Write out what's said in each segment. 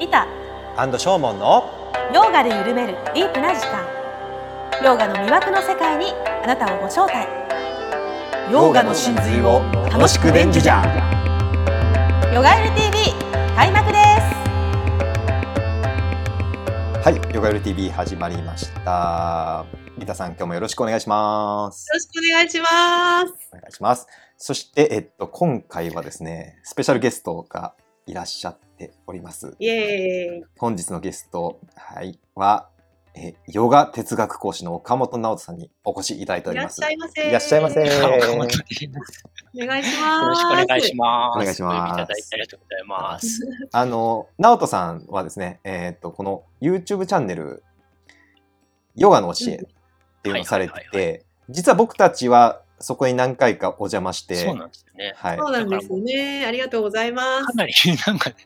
リタアンドショーモンのヨガで緩めるディープな時間。ヨガの魅惑の世界にあなたをご招待。ヨガの真髄を楽しく伝授じゃ。ヨガエル TV 開幕です。はいヨガエル TV 始まりました。リタさん今日もよろしくお願いします。よろしくお願いします。お願いします。そしてえっと今回はですねスペシャルゲストがいらっしゃっておりますイエーイ。本日のゲスト、はい、は、えヨガ哲学講師の岡本直人さんにお越しいただいておいらっります。しゃいませ。いらっしゃいませ。およ願いします。よろしくお願いします。お願いしますいただいてありがとうございます。あの、直人さんはですね、えっ、と、この YouTube チャンネル、ヨガの教えっていうのをされてて、実は僕たちはそこに何回かお邪魔して、そうなんですよね。はいそ。うなんですね。ありがとうございますか。なり、なんかね、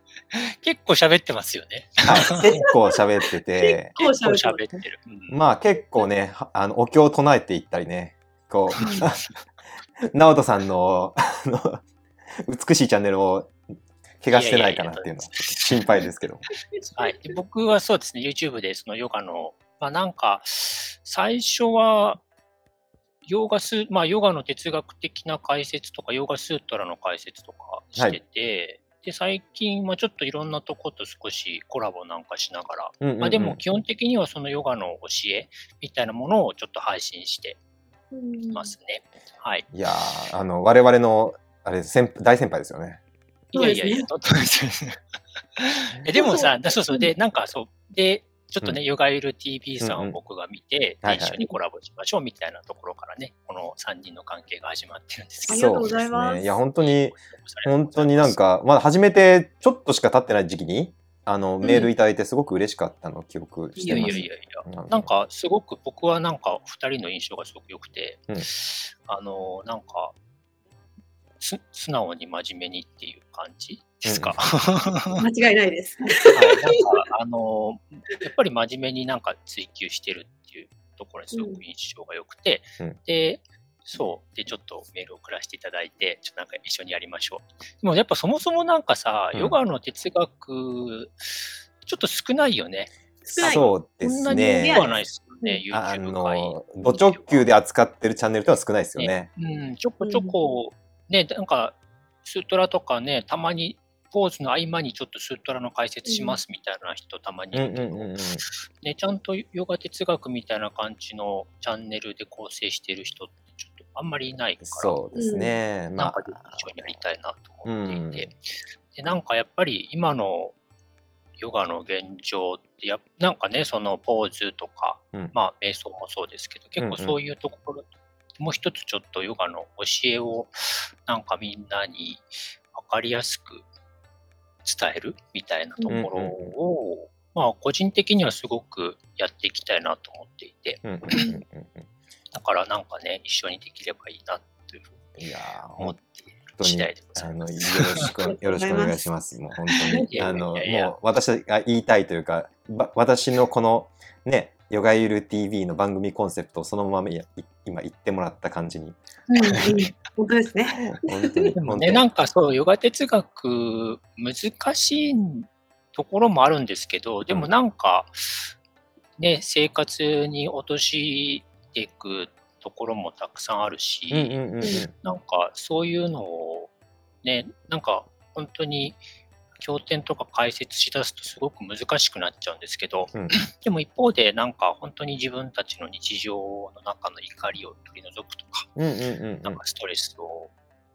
結構喋ってますよね。はい、結構喋ってて、結構喋ってる。うんまあ結構ね、はあの、お経を唱えていったりね、こう、直人さんの、あの、美しいチャンネルを怪我してないかなっていうの心配ですけど。はい、で僕はそうですね、YouTube でそのヨガの、まあなんか、最初は、ヨガス、まあヨガの哲学的な解説とか、ヨガスートラの解説とかしてて、で、最近はちょっといろんなとこと少しコラボなんかしながら、うんうんうん。まあでも基本的にはそのヨガの教えみたいなものをちょっと配信してうんますね。はい。いやー、あの、我々の、あれ、先大先輩ですよね。いやいやいや、と えでもさ、だそうそう、で、なんかそう、で、ちょっとね、ヨガユル TV さんを僕が見て、一緒にコラボしましょうみたいなところからね、この3人の関係が始まってるんですけど、ありがとうございます。いや、本当に、本当になん、か、まだ始めてちょっとしか経ってない時期に、あの、メールいただいてすごく嬉しかったのを記憶いしてます。やいやいやいや、なんか。すごく僕はなんか2人の印象がすごく良くて、うん。あの、なんか、す素直に真面目にっていう感じですか？間違いないです。はい、なんか、あの、やっぱり真面目になんか追求してるっていうところにすごく印象が良くて、うんで、そう。で、ちょっとメールを送らせていただいて、ちょっとなんか一緒にやりましょう。でもやっぱそもそもなんかさ、うんヨガの哲学、ちょっと少ないよね。少ないそうですそんなに多ねく。はないですよね、あ YouTube の会。、ド直球で扱ってるチャンネルとは少ないですよね。うん、ちょこちょこ、ね、なんか、スートラとかね、たまに、ポーズの合間にちょっとスートラの解説しますみたいな人たまにいるけど。ね、ちゃんとヨガ哲学みたいな感じのチャンネルで構成してる人ってちょっとあんまりいないから、そうですね。なんまかで一緒にやりたいなと思っていて、うん。でなんかやっぱり今のヨガの現状ってやっなんかねそのポーズとか、うん。まあ瞑想もそうですけど結構そういうところ、もう一つちょっとヨガの教えをなんかみんなに分かりやすく伝えるみたいなところを、まあ個人的にはすごくやっていきたいなと思っていて、うんうんうんうんうんだからなんかね、一緒にできればいいなというふうに思っ本て次第でござあの、います。よろしく、よろしくお願いします。もう本当に。いやいやあの、もう私が言いたいというか、ば私のこのね、ヨガゆる TV の番組コンセプトをそのままい今言ってもらった感じに。うんうん 本当ですね。本当ね、本当になんかそう、ヨガ哲学、難しいところもあるんですけど、でもなんか、ね、生活に落としていくところもたくさんあるし、うんうんうんうん。なんかそういうのを、ね、なんか本当に経典とか解説しだすとすごく難しくなっちゃうんですけど、うん。でも一方でなんか本当に自分たちの日常の中の怒りを取り除くとか、うんうんうんうん。なんかストレスを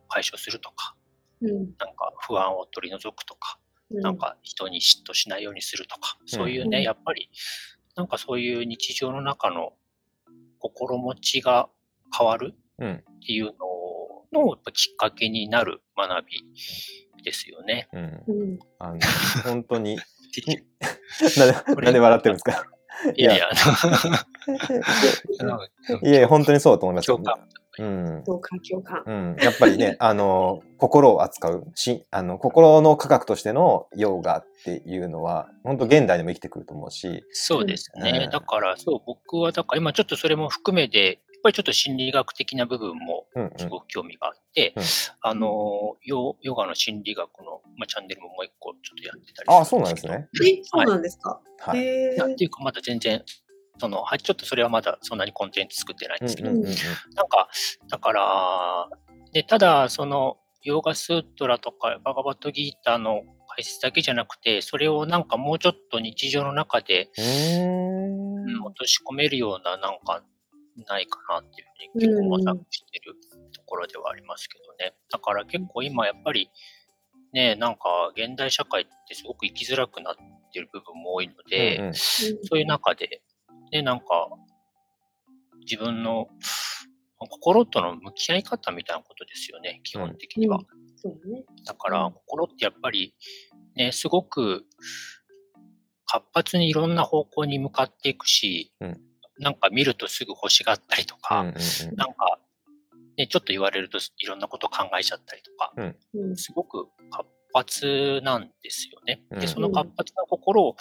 解消するとか、うん。なんか不安を取り除くとか、うん。なんか人に嫉妬しないようにするとか、そういうね、うん。やっぱり、なんかそういう日常の中の心持ちが変わるうん。っていうののやっぱきっかけになる学びですよね。うん。うんあの、本当に。なんでなんで笑ってるんですか？いやいや、いえ、本当にそうだと思いますよ。共感。うん。共感共感。うん、やっぱりね、あの、心を扱うし、あの、心の科学としてのヨガっていうのは、本当現代でも生きてくると思うし、そうですね。うんだから、そう、僕は、だから今ちょっとそれも含めて、ぱりちょっと心理学的な部分もうんうん。すごく興味があって、うん。あの、ヨヨガの心理学の、まあ、チャンネルももう一個ちょっとやってたりあ、そうなんですね。え、そうなんですか。はい。へー。いやっていうか、まだ全然、その、はい、ちょっとそれはまだそんなにコンテンツ作ってないんですけど、うんうんうんうん。なんか、だから、で、ただ、その、ヨーガスートラとかバガバットギーターの解説だけじゃなくて、それをなんかもうちょっと日常の中で、うん落とし込めるようななんかないかなっていうふうに結構模索してるところではありますけどね。だから結構今やっぱりね、なんか現代社会ってすごく生きづらくなってる部分も多いので、うんうんそういう中で、ね、なんか、自分の心との向き合い方みたいなことですよね、基本的には。うんそうだね。だから、心ってやっぱり、ね、すごく活発にいろんな方向に向かっていくし、うんなんか見るとすぐ欲しがったりとか、うんうんうん。なんか、ね、ちょっと言われるといろんなこと考えちゃったりとか、うん。すごく活発なんですよね。うん。で、その活発な心を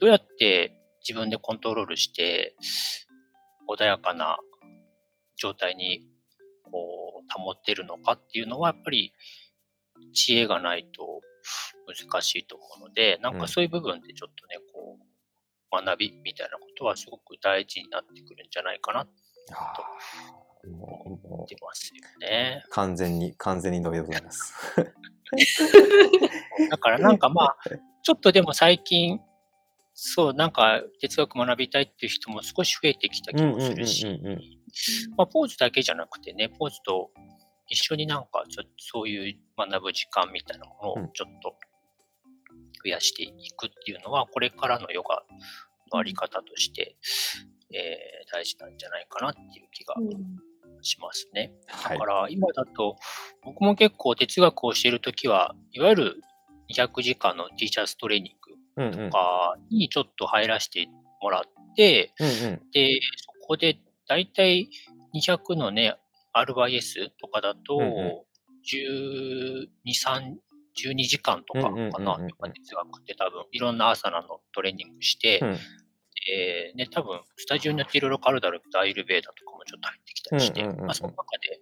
どうやって自分でコントロールして、穏やかな状態にこう保ってるのかっていうのは、やっぱり知恵がないと難しいと思うので、なんかそういう部分でちょっとね、学びみたいなことはすごく大事になってくるんじゃないかなってあーもうも思ってますよね。完全に、完全に同意でございます。だからなんかまあ、ちょっとでも最近、そう、なんか哲学学びたいっていう人も少し増えてきた気もするし、うんうんうんうんまあ、ポーズだけじゃなくてね、ポーズと一緒になんかちょっとそういう学ぶ時間みたいなものをちょっと増やしていくっていうのは、これからのヨガのあり方として、えー大事なんじゃないかなっていう気がうんしますね。はいだか。ら今だと、僕も結構哲学を教えるときは、いわゆる200時間の T シャツトレーニングとかにちょっと入らせてもらって、うんうんで、そこで大体200のね、RYS とかだとうんう、12、3、12時間とかかうんうんうんうん。な、ヨガ哲学って多分、いろんなアサナのトレーニングして、うん。えーね、多分、スタジオによっていろいろカルダルとアイルベーダとかもちょっと入ってきたりして、うんうんうんうん。まあ、その中で、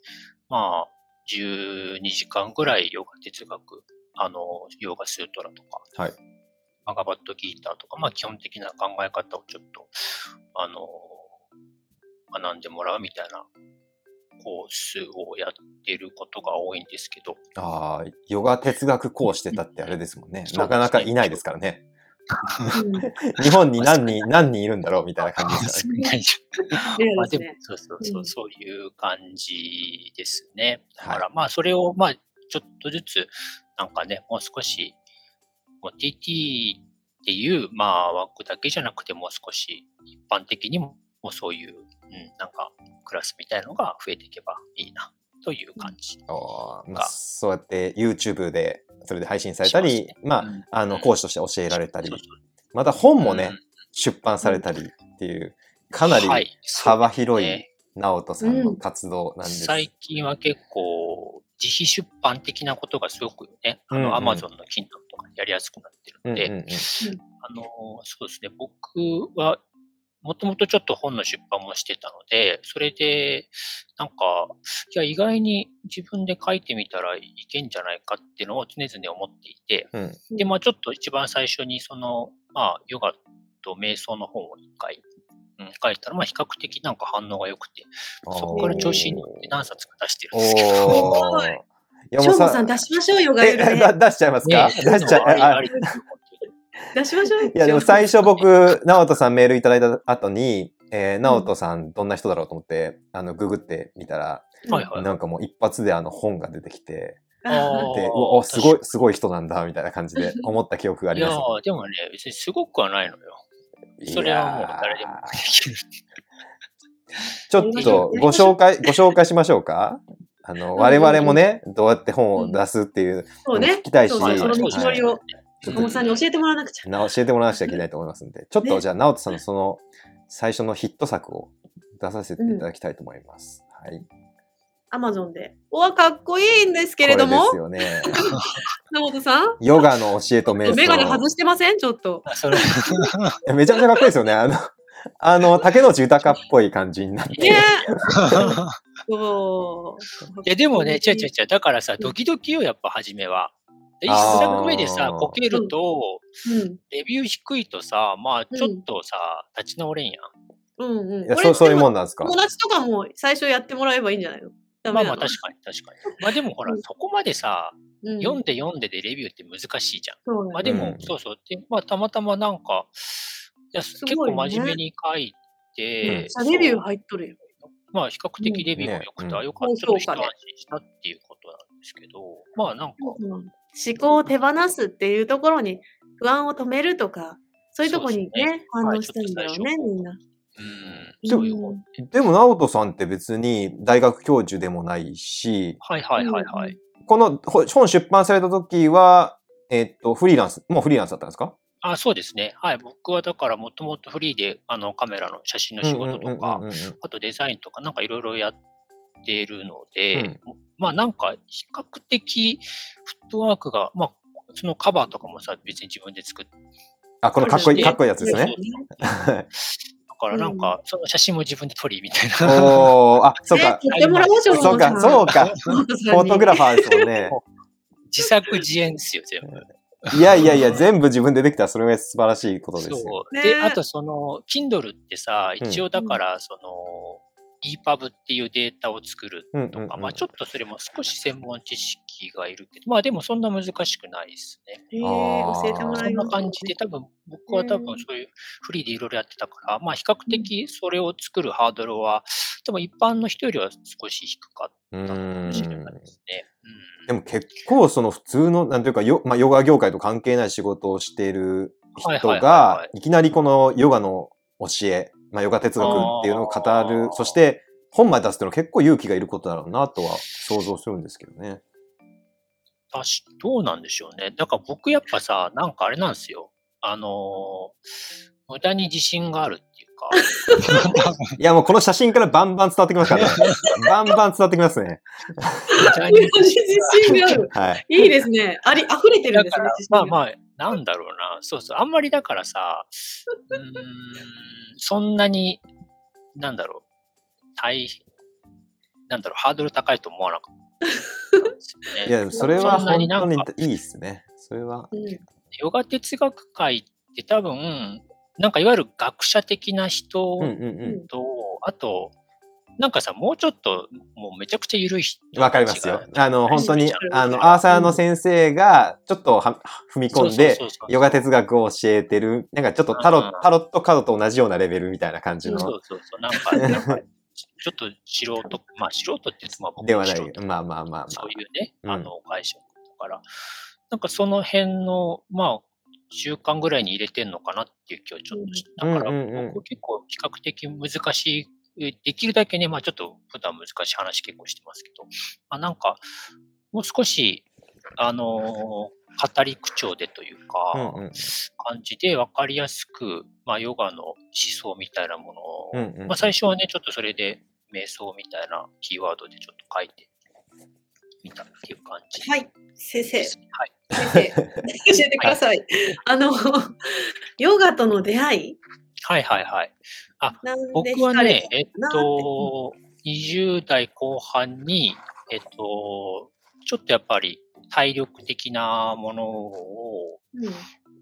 まあ、12時間ぐらいヨガ哲学、あの、ヨガスートラとか、はい。バガバットギーターとか、まあ、基本的な考え方をちょっと、あの、学んでもらうみたいなコースをやってることが多いんですけど、ああ、ヨガ哲学講師してたってあれですもんね。そうですねなかなかいないですからね。うん日本に何人、何人いるんだろうみたいな感じですね。まあでも。そうそうそうう、んそういう感じですね。だはいからまあそれをまあちょっとずつなんかね、もう少し、もう TT っていうまあ枠だけじゃなくてもう少し一般的にももうそういう、うん、なんかクラスみたいのが増えていけばいいなという感じ。おーまあ、そうやって YouTube でそれで配信されたり、しますね。まあ、うん。あの、講師として教えられたりまた本もね、うん。出版されたりっていう、かなりはい幅広い直人さんの活動なんです。最近は結構、自費出版的なことがすごくね、あうんうん。の、アマゾンの Kindle とかやりやすくなってるので、うんうんうんあの、そうですね、僕は、もともとちょっと本の出版もしてたので、それで、なんか、いや、意外に自分で書いてみたらいけんじゃないかっていうのを常々思っていて、うん。で、まあちょっと一番最初に、その、まあ、ヨガと瞑想の本を一回、うん、書いたら、まあ比較的なんか反応が良くて、そこから調子に乗って何冊か出してるんですけど、山本しょうもさん出しましょうよ、ガ出しちゃいますか、ね出しちゃありああ。りです出しましょう。いや、でも最初僕、直人さんメールいただいた後に、えー、直人さんどんな人だろうと思って、あの、ググってみたら、はいはい。なんかもう一発であの本が出てきて、あで、ーうわおすごい、すごい人なんだ、みたいな感じで 思った記憶があいやります。ーでもね、別にすごくはないのよ。それはもう誰でもできる。ちょっとご紹介、ご紹介しましょうか？あの、我々もね、どうやって本を出すっていう、そうね聞きたいしそうそうその道のりを、ちょっ岡本さんに教えてもらわなくちゃ。な教えてもらわなくちゃいけないと思いますんで、ちょっとねじゃあ、直人さんのその最初のヒット作を出させていただきたいと思います。はい。アマゾンで。おわ、かっこいいんですけれどもこ、れですよね。野本さんヨガの教えと瞑想。メガネ外してません？ちょっと。めちゃめちゃかっこいいですよね。あの、あの、竹野内豊っぽい感じになって。ね そう。いや、でもね、違う違う違う。だからさ、ドキドキよ、やっぱ初めは。で一作目でさ、こけると、うん。レビュー低いとさ、まあ、ちょっとさ、立ち直れんやん。うんうん。そうそういうもでんなんですか？友達とかも最初やってもらえばいいんじゃないの？まあまあ、確かに確かに。まあでもほらう、ん。そこまでさ、うん。読んで読んででレビューって難しいじゃん。まあでも、うん。そうそう。で、まあたまたまなんか、いや結ごいね。構真面目に書いて、あレビュー入っとるよ。まあ比較的レビューも良くて、うんあよかった、ちょっと一安心したっていうことなんですけど、まあなんか、うん思考を手放すっていうところに不安を止めるとか、そういうところにそうですね、反応したんだろうね、みんな。うん。でも、直人さんって別に大学教授でもないし、はいはいはいはい。このほ本出版された時は、えっと、フリーランス、もうフリーランスだったんですか？あ、そうですね。はい。僕はだからもともとフリーであのカメラの写真の仕事とか、うんうんうんうんあとデザインとかなんかいろいろやっているので、まあなんか比較的フットワークが、まあそのカバーとかもさ、別に自分で作って、あ、このかっこいい、かっこいいやつですね。だからなんかその写真も自分で撮りみたいな。おー、あ、そうか。ね撮ってもらおうじゃんそうか、そうか。フォトグラファーですもんね。自作自演ですよ、全部。いやいやいや、全部自分でできたらそれが素晴らしいことですよ。そう。ねで、あとその、Kindle ってさ、一応だから、その、EPUB っていうデータを作るとか、うんまあちょっとそれも少し専門知識がいるけど、まあでもそんな難しくないですね。へー教えてもらそんな。感じで、多分僕は多分そういうフリーでいろいろやってたから、まあ比較的それを作るハードルは、多分一般の人よりは少し低かっうたかもしれんないですね。でも結構その普通の、なんていうか、よまあ、ヨガ業界と関係ない仕事をしている人が、いきなりこのヨガの教え、まあ、ヨガ哲学っていうのを語るそして本まで出すっていうのは結構勇気がいることだろうなとは想像するんですけどね。確かどうなんでしょうね。だから僕やっぱさ、なんかあれなんですよ。あのー無駄に自信があるっていうか、いやもうこの写真からバンバン伝わってきますからね。バンバン伝わってきますね。無駄に自信がある。はい。いいですね。あり、溢れてるんですねまあまあ、なんだろうな。そうそう。あんまりだからさ、うーん、そんなに、なんだろう、大変、なんだろう、ハードル高いと思わなかったね。いや、それはそんな本当にいいっすね。それは。うんヨガ哲学会って多分、なんかいわゆる学者的な人うんうんうと、あと、なんかさ、もうちょっと、もうめちゃくちゃ緩い。わかりますよ。あの、本当にうん、あの、アーサーの先生が、ちょっとは踏み込んで、ヨガ哲学を教えてる、なんかちょっとタロうんタロットカードと同じようなレベルみたいな感じそうの、そうそう。なんか、なんかちょっと素人、まあ素人って言うと、まあ僕ではない。まあまあまあまあそ。ういうね、うんあの、会社だから、なんかその辺の、まあ、習慣ぐらいに入れてんのかなっていう気はちょっとした。だから、うんうんうん僕結構比較的難しい、えできるだけね、まあちょっと普段難しい話結構してますけど、まあなんか、もう少し、あのー語り口調でというか、うんうん感じで分かりやすく、まあ、ヨガの思想みたいなものを、うんうんまあ、最初はね、ちょっとそれで瞑想みたいなキーワードでちょっと書いてみたっていう感じはい、先生。はい。先生、教えてください。あの、ヨガとの出会いはいはいはい。なんで僕はね、えっと、20代後半に、えっと、ちょっとやっぱり体力的なものをうん。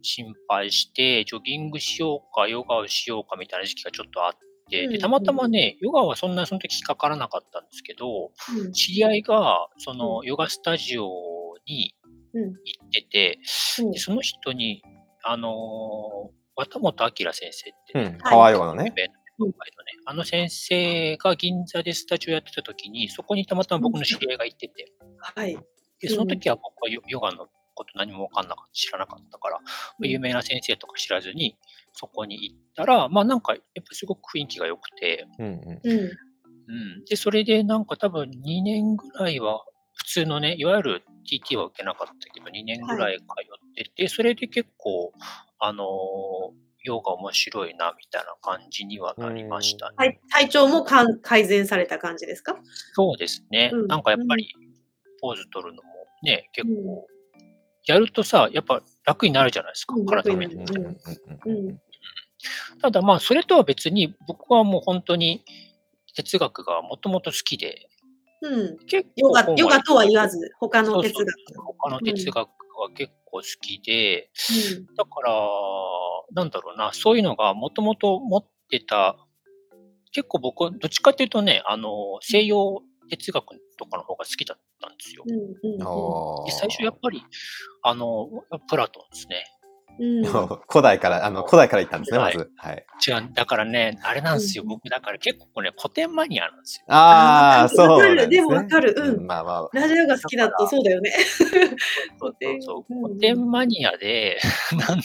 心配して、ジョギングしようか、ヨガをしようかみたいな時期がちょっとあって、うんで、たまたまね、ヨガはそんなその時引っかからなかったんですけど、うん。知り合いが、そのヨガスタジオにうん。行ってて、うん。でその人に、あのー渡本明先生って、うん。パワーヨガのね。イベントのねあの先生が銀座でスタジオやってた時に、そこにたまたま僕の知り合いが行ってて、はい。で、その時は僕はヨヨガのこと何もわかんなかった、知らなかったから、有名な先生とか知らずに、そこに行ったら、まあなんか、やっぱすごく雰囲気が良くて、うんうん。うん。うん。で、それでなんか多分2年ぐらいは、普通のね、いわゆる TT は受けなかったけど、2年ぐらい通ってて、それで結構、あのーヨガ面白いな、みたいな感じにはなりましたね。はい、体調もかん改善された感じですか？そうですね。うん。なんかやっぱり、ポーズ取るのもね、結構、やるとさ、やっぱ楽になるじゃないですか、うん体も楽になる。うんうん。うん。うん。ただまあ、それとは別に、僕はもう本当に哲学がもともと好きで、うん。結構ヨガ、本ヨガとは言わず、他の哲学。他の哲学は結構好きで、うんだから、なんだろうな、そういうのがもともと持ってた、結構僕はどっちかっていうとね、あの、西洋哲学とかの方が好きだったんですよ。うんうんおーで最初やっぱり、あの、プラトンですね。うんうん古代から、あの、古代から行ったんですね、まはいず。はい。違う、だからね、あれなんですよ。うん僕、だから結構ね、古典マニアなんですよ。ああ、そうなんですね。わかるでもわかるうんまあまあ。ラジオが好きだとそうだよね。そうそう古典マニアで、なん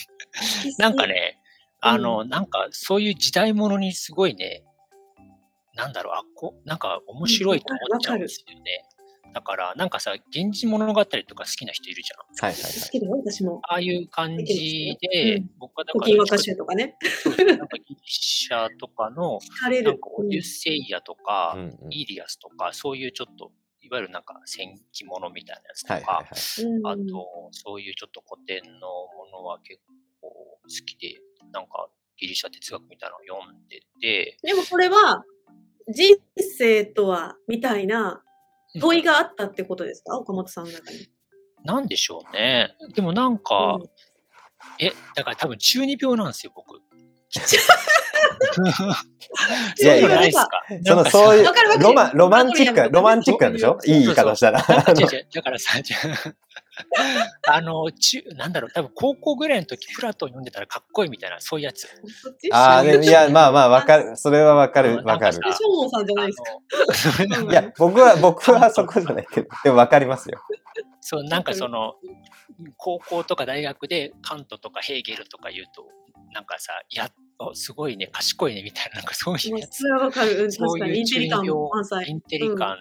なんかね、あの、なんかそういう時代物にすごいね、なんだろう、あこ？なんか面白いと思っちゃうんですよね。だから、なんかさ、源氏物語とか好きな人いるじゃん。はいはいはい。好きだよ、私も。ああいう感じうでん、僕はだから、古今和歌集とかね。なんかギリシャとかの、惹かれるなんか。オデュッセイアとか、うんうんイリアスとか、そういうちょっと、いわゆるなんか戦記物みたいなやつとか、はいはいはい。うんあと、そういうちょっと古典のものは結構好きで、なんかギリシャ哲学みたいなのを読んでて、でもそれは、人生とは、みたいな問いがあったってことですか？岡本さんの中に。なんでしょうね。でもなんか、うんえ、だから多分中二病なんですよ、僕。いやいやないですか？その、なんかさそういうロマン、ロマンチック、ロマンチックなんでしょ？いい言い方したら。だからさ、ああの、中、なんだろう、多分高校ぐらいの時、プラトン読んでたらかっこいいみたいな、そういうやつ。ああ、でもいや、まあまあ、わかる。それはわかる、わかる。なんかさショーモンさんじゃないですか。あのうんいや、僕は、僕はそこじゃないけど、でもわかりますよ。そう、なんかその、高校とか大学でカントとかヘーゲルとか言うと、なんかさ、やっとすごいね、賢いねみたいな、なんかそういうやつそ。れはわかる。確かに。インテリ感満載。インテリ感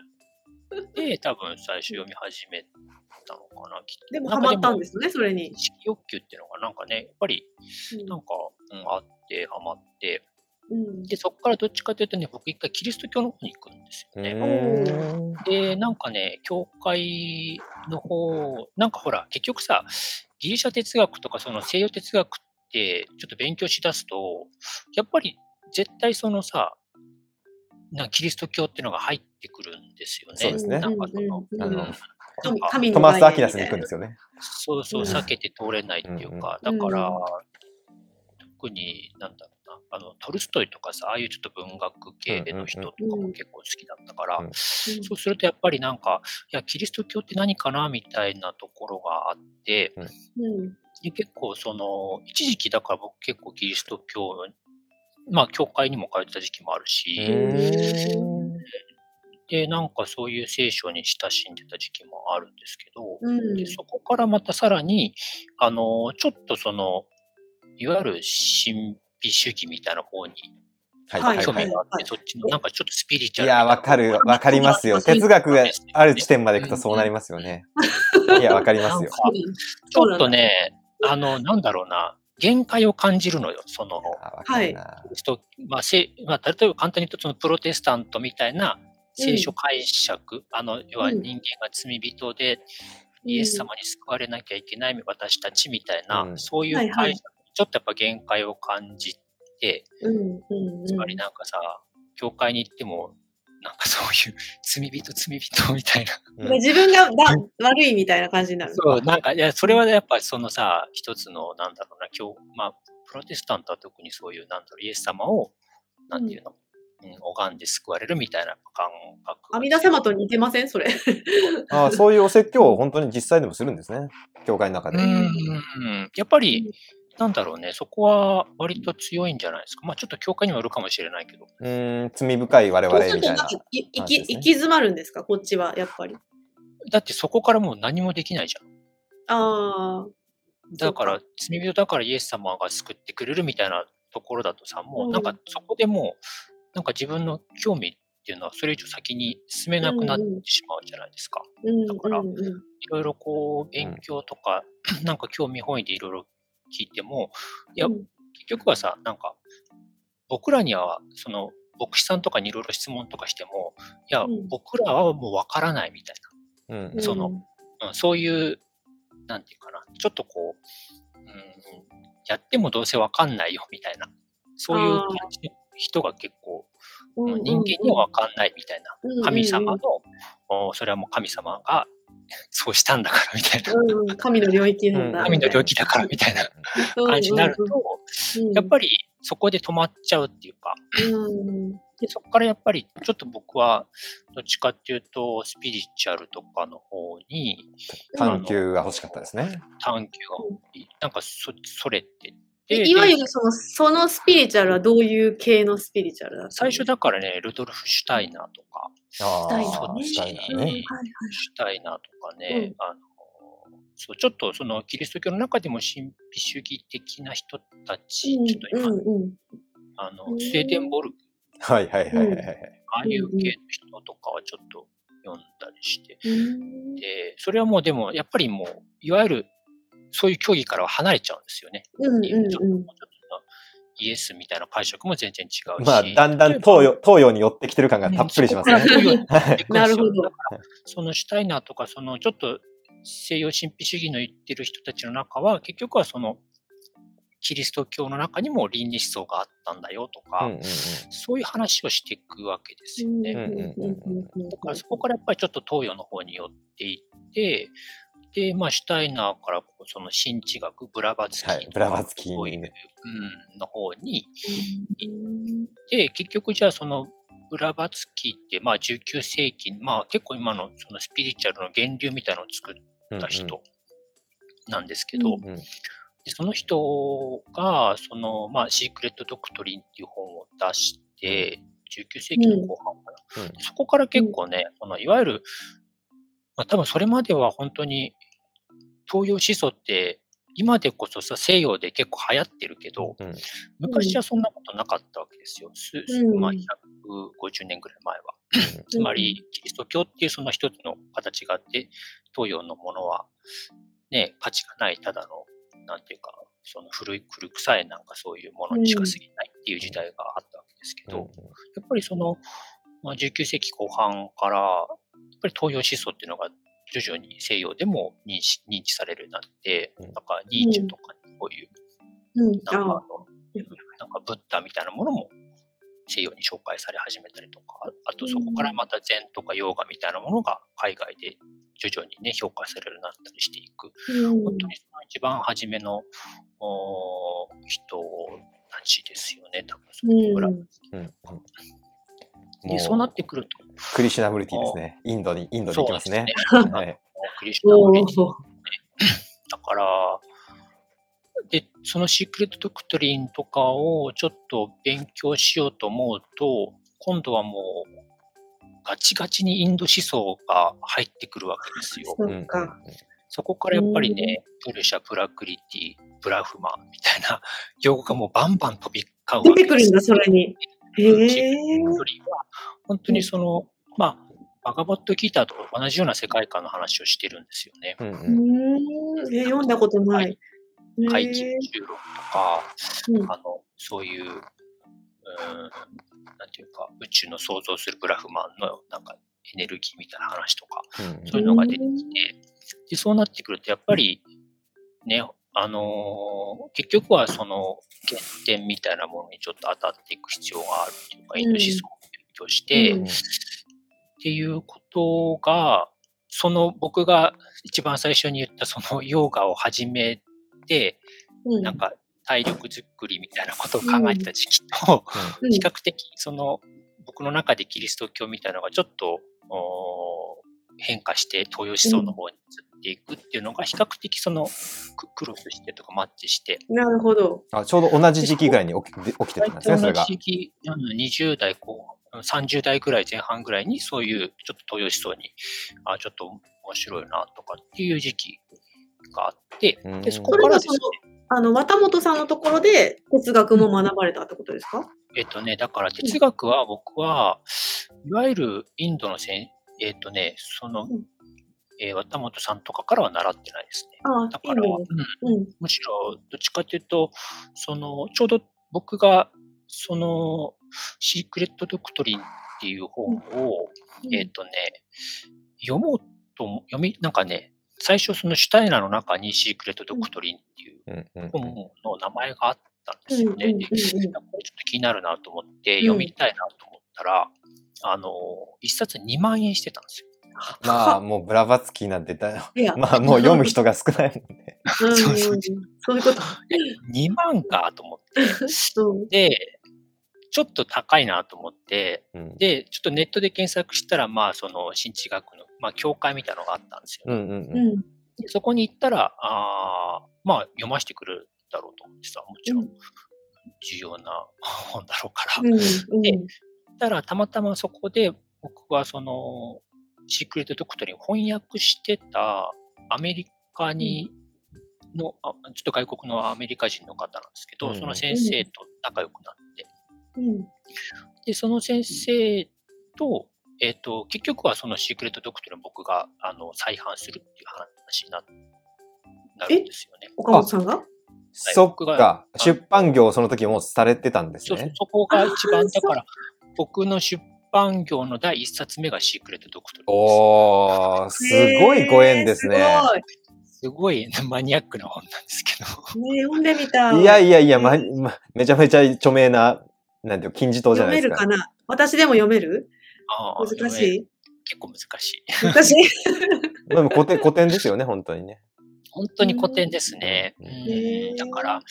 で、多分最初読み始めたのかな、きっと。でもハマったんですね、それに意。識欲求っていうのがなんかね、やっぱりうんなんか、うん、あって、ハマって、うんで、そこからどっちかというとね、僕一回キリスト教の方に行くんですよね。うんで、なんかね、教会の方、なんかほら、結局さ、ギリシャ哲学とかその西洋哲学ってちょっと勉強しだすと、やっぱり絶対そのさ、なんかキリスト教っていうのが入ってくるんですよね。そうですね。なんかその、うんあのなんか神のトマス・アキナスに行くんですよね。そうそう、うん。避けて通れないっていうか、うんだから、うん特に、なんだろうな、あの、トルストイとかさ、ああいうちょっと文学系での人とかも結構好きだったから、そうするとやっぱりなんか、いや、キリスト教って何かなみたいなところがあって、うんで結構その、一時期だから僕結構キリスト教の、まあ、教会にも通ってた時期もあるし、うんで、なんかそういう聖書に親しんでた時期もあるんですけど、うん。でそこからまたさらに、あの、ちょっとその、いわゆる神秘主義みたいな方にはいはい興味があって、はいそっちのなんかちょっとスピリチュアルいや、わかる、わかりますよ。哲学がある地点まで行くとそうなりますよね。いや、わかりますよ。ちょっとね、あの、なんだろうな、限界を感じるのよ、その、あわかるなちょっとまあ、せまあ、例えば簡単に言うと、そのプロテスタントみたいな聖書解釈、あの、要はうん。人間が罪人で、イエス様に救われなきゃいけない私たちみたいな、うん。そういうはいはい。解釈、ちょっとやっぱ限界を感じて、うんうんうん。つまりなんかさ、教会に行っても、なんかそういう罪人罪人みたいな。うん自分がだ悪いみたいな感じになる。そう、なんか、いや、それはやっぱそのさ、一つの、なんだろうな、教、まあ、プロテスタントは特にそういう、なんだろう、イエス様を、なんていうの、うん、拝んで救われるみたいな感覚。阿弥陀様と似てません？それ。あそういうお説教を本当に実際でもするんですね。教会の中で。うん、うんやっぱり、なんだろうね、そこは割と強いんじゃないですか。まあちょっと教会にもよるかもしれないけど。うん、罪深い我々みたいなるとなんか。い行き行き詰まるんですか？こっちは、やっぱり。だってそこからもう何もできないじゃん。ああ。だから、罪人だからイエス様が救ってくれるみたいなところだとさ、もうなんかうんそこでもう、なんか自分の興味っていうのはそれ以上先に進めなくなってしまうじゃないですか。うんだからうんうんいろいろこう、勉強とか、なんか興味本位でいろいろ聞いても、いや、うん。結局はさ、なんか、僕らには、その、牧師さんとかにいろいろ質問とかしても、いや、うん。僕らはもうわからないみたいうん。うん。そのな、うん、そういう、なんていうかな、ちょっとこう、うん、やってもどうせわかんないよみたいな、そういう感じの人が結構、人間には分かんないみたいな。神様の、おそれはもう神様がそうしたんだからみたいな。うんうん、神の領域なんだ。神の領域だからみたいな感じになると、やっぱりそこで止まっちゃうっていうか、うん、でそこからやっぱりちょっと僕はどっちかっていうとスピリチュアルとかの方に探求が欲しかったですね。探求がなんかそそれてでいわゆるそのそのスピリチュアルはどういう系のスピリチュアルだった最初だからね、ルドルフ・シュタイナーとか、あタイナあ、ね。シュタイナーね。シュタイナーとかね、あのそうちょっとそのキリスト教の中でも神秘主義的な人たち、ちょっと今、うんうん。あのスウェーデンボル。グ、はいはいはいはいはい。ああいう系の人とかはちょっと読んだりして、うん。で、それはもうでも、やっぱりもう、いわゆるそういう競技からは離れちゃうんですよね。うんうんうんちょっとイエスみたいな解釈も全然違うし。まあ、だんだん東洋東洋に寄ってきてる感がたっぷりしますね。うんそこから東洋に寄ってくんですよなるほどそのシュタイナーとか、そのちょっと西洋神秘主義の言ってる人たちの中は、結局はその、キリスト教の中にも倫理思想があったんだよとか、うんうんうんそういう話をしていくわけですよね。だからそこからやっぱりちょっと東洋の方に寄っていって、で、まあ、シュタイナーからこうその神知学、ブラバツキはい、ブラバツキーうん、の方にで、結局じゃあそのブラバツキーって、まあ19世紀、まあ結構今のそのスピリチュアルの源流みたいなのを作った人なんですけど、うんうん。でその人が、その、まあシークレット・ドクトリンっていう本を出して、19世紀の後半かな。うん。そこから結構ね、そのいわゆる、まあ多分それまでは本当に東洋思想って今でこそさ西洋で結構流行ってるけど、うん昔はそんなことなかったわけですよ。すうんまあ、150年ぐらい前は。つまり、キリスト教っていうその一つの形があって、東洋のものは、ね、価値がない、ただの、なんていうか、その古い、古臭いなんかそういうものにしか過ぎないっていう時代があったわけですけど、やっぱりその、まあ、19世紀後半から、やっぱり東洋思想っていうのが徐々に西洋でも認知認知されるようになって、うん。なんかニーチェとかこういううん。なんかあのあなんかブッダみたいなものも西洋に紹介され始めたりとか、あとそこからまた禅とかヨーガみたいなものが海外で徐々にね、評価されるようになったりしていく。うん。本当にその一番初めの人たちですよね、多分そこから。うん。うんで、そうなってくると、クリシュナムルティですね。インドに、インドに行きますね。すはい。クリシュナおムリティーだから、で、そのシークレットドクトリンとかをちょっと勉強しようと思うと、今度はもう、ガチガチにインド思想が入ってくるわけですよ。そか。そこからやっぱりね、プルシャ、プラクリティ、ブラフマみたいな 用語がもうバンバン飛び交うわけです出てくるんだ、それに。へえ。シーリンは、本当にその、まあ、バガバットギターと同じような世界観の話をしてるんですよね。うん。え、読んだことない。怪奇へ宇宙論とか、うんあの、そういう、うーん、なんていうか、宇宙の想像するブラフマンのなんかエネルギーみたいな話とか、うんそういうのが出てきて、で、そうなってくると、やっぱり、ね、あのー結局はその原点みたいなものにちょっと当たっていく必要があるっていうか、インド思想を勉強して、うん。っていうことが、その僕が一番最初に言ったそのヨガを始めて、うん。なんか体力づくりみたいなことを考えてた時期と、うん。比較的その僕の中でキリスト教みたいなのがちょっと変化して東洋思想の方に移っていくっていうのが比較的そのククロスしてとかマッチして、なるほど。あちょうど同じ時期ぐらいに起きで起きてたんですね、それが。時期、うん20代後半、30代ぐらい前半ぐらいにそういうちょっと東洋思想に、あちょっと面白いなとかっていう時期があって、うん。でそこからですね、あの、綿本さんのところで哲学も学ばれたってことですか？えっとね、だから哲学は僕は、いわゆるインドのせん、えっとね、そのうん、えー綿本さんとかからは習ってないですね。ああ、だから。むしろ、どっちかというと、その、ちょうど僕が、その、シークレット・ドクトリンっていう本を、えっ、とね、読もうとも、読み、なんかね、最初そのシュタイナーの中にシークレット・ドクトリンっていううんうん本の名前があったんですよね。うんうんうんうんでこれちょっと気になるなと思って読みたいなと思ったら、あの、一冊2万円してたんですよ。まあ、もうブラバツキーなんてだ、まあもう読む人が少ないもんね。うん そうそうそういうこと。2万かと思って。うんで、ちょっと高いなと思って、うん。で、ちょっとネットで検索したら、まあ、その、新地学の、まあ、協会みたいなのがあったんですよ。うんうんうん。うんでそこに行ったら、あーまあ、読ませてくれるだろうと思ってさ、もちろん、重要な本だろうから。うんうんでたら、たまたまそこで、僕はその、シークレットドクトリンを翻訳してたアメリカに、の、あちょっと外国のアメリカ人の方なんですけど、うん。その先生と仲良くなって、うん。で、その先生と、えっ、と、結局はそのシークレットドクトリンを僕が、あの、再販するっていう話にななるんですよね。岡本さんが？そっ僕がか。出版業をその時もうされてたんですそうそうね。そこが一番、だから、僕の出版業の第一冊目がシークレットドクトリンです。おー、すごいご縁ですね。へーすごいマニアックな本なんですけど。すごい。ね読んでみたい。いやいやいや、ま、ま、めちゃめちゃ著名な、なんていうの金字塔じゃ読めないですか。るかな？私でも読める？難しい？結構難しい。難しい？でも古典、古典ですよね、本当にね。本当に古典ですね。だから、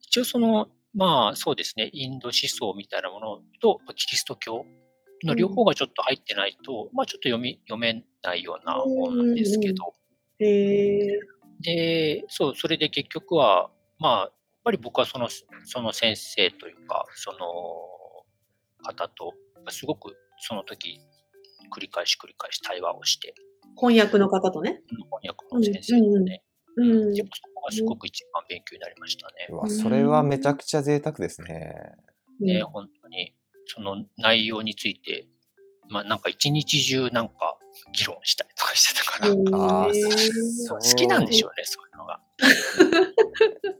一応その、まあそうですね、インド思想みたいなものとキリスト教の両方がちょっと入ってないと、まあちょっと読み、読めないような本なんですけど、へえ。で、そう、それで結局は、まあ、やっぱり僕はその、その先生というか、その方と、すごくその時、繰り返し繰り返し対話をして、翻訳の方とね。翻訳の先生とね、うん。でもそこがすごく一番勉強になりましたね。うわ、それはめちゃくちゃ贅沢ですね。ね、本当に、その内容について、まあなんか一日中なんか議論したりとかしてたから、うんあ好きなんでしょうね、そういうのが。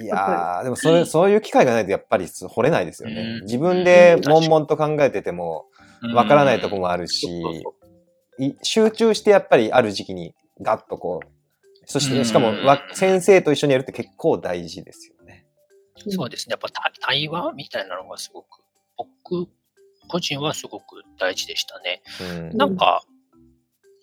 いやー、でもそれ、そういう機会がないとやっぱり掘れないですよね。うん。自分で悶々と考えてても、わからないとこもあるし集中してやっぱりある時期にガッとこう、そしてしかも先生と一緒にやるって結構大事ですよね。そうですね。やっぱ対対話みたいなのがすごく、僕個人はすごく大事でしたね。うんなんか、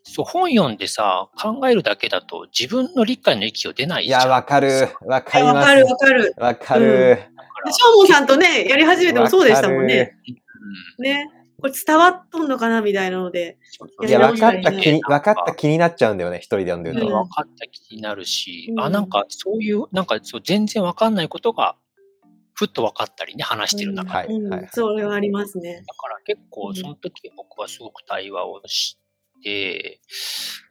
そう、本読んでさ、考えるだけだと自分の理解の域を出ないいや、じゃん。わかる。わかりますわかる。わかる。わかる。しょうもさんとね、やり始めてもそうでしたもんね。うんね。これ伝わっとんのかなみたいなので。いや、やわかった気に、なんわかった気になっちゃうんだよね、一人で読んでると。うん分かった気になるし、うんあ、なんかそういう、なんかそう全然分かんないことが、ふっと分かってりね、話してる中で。はいうんはいそれはありますね。だから結構うんその時僕はすごく対話をして、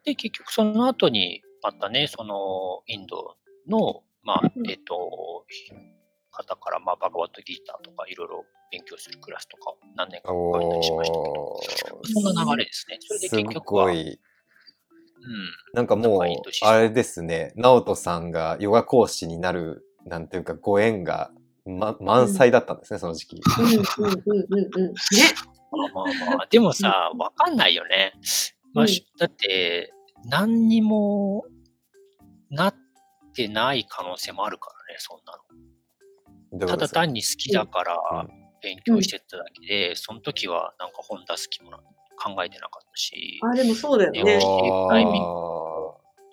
で、結局その後にまたね、そのインドの、まあう、んえっと、方から、まあ、バガバットギーターとかいろいろ勉強するクラスとかを何年かお通ったりしました。ーそんな流れですね。それです結局は、うん、ごい。なんかもうなんかいい年、してあれですね、直人さんがヨガ講師になる、なんていうか、ご縁が、ま、満載だったんですね、その時期。うんうんうんうんうん。ね。まあまあまあ、でもさ、わかんないよね。まあ、うんしだって、何にもなってない可能性もあるからね、そんなの。ただ単に好きだからうん勉強してただけで、その時はなんか本出す気もな考えてなかったし、あ、でもそうだよね。あタイミングー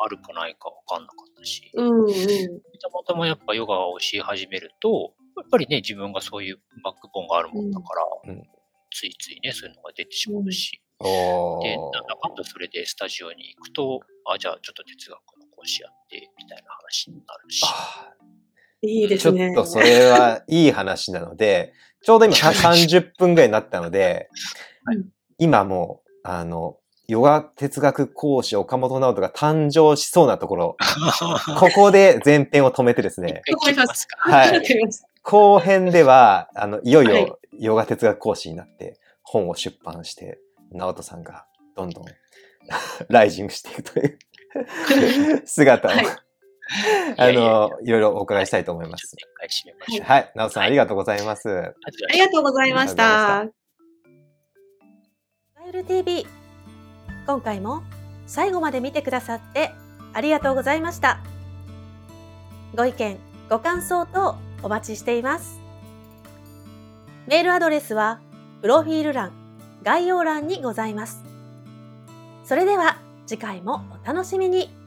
あるかないかわかんなかったし、うんうん。たまたまやっぱヨガを教え始めると、やっぱりね、自分がそういうバックボーンがあるもんだから、うん。うん。ついついね、そういうのが出てしまうし、おで、なんだかんだそれでスタジオに行くと、あ、じゃあちょっと哲学の講師やって、みたいな話になるし。あ いいでーちょすね。っとそれはいい話なので、ちょうど今30分ぐらいになったので、はい。今もう、あの、ヨガ哲学講師岡本直人が誕生しそうなところ、ここで前編を止めてですね。はい後編では、あの、いよいはい。よヨガ哲学講師になって本を出版して、直人さんがどんどん ライジングしていくという 姿を、はい。あの、いろいろお伺いしたいと思います。はい、直人さんありがとうございます。あありがとうございました。ガイル TV 今回も最後まで見てくださってありがとうございました。ご意見ご感想等お待ちしています。メールアドレスは、プロフィール欄、概要欄にございます。それでは次回もお楽しみに。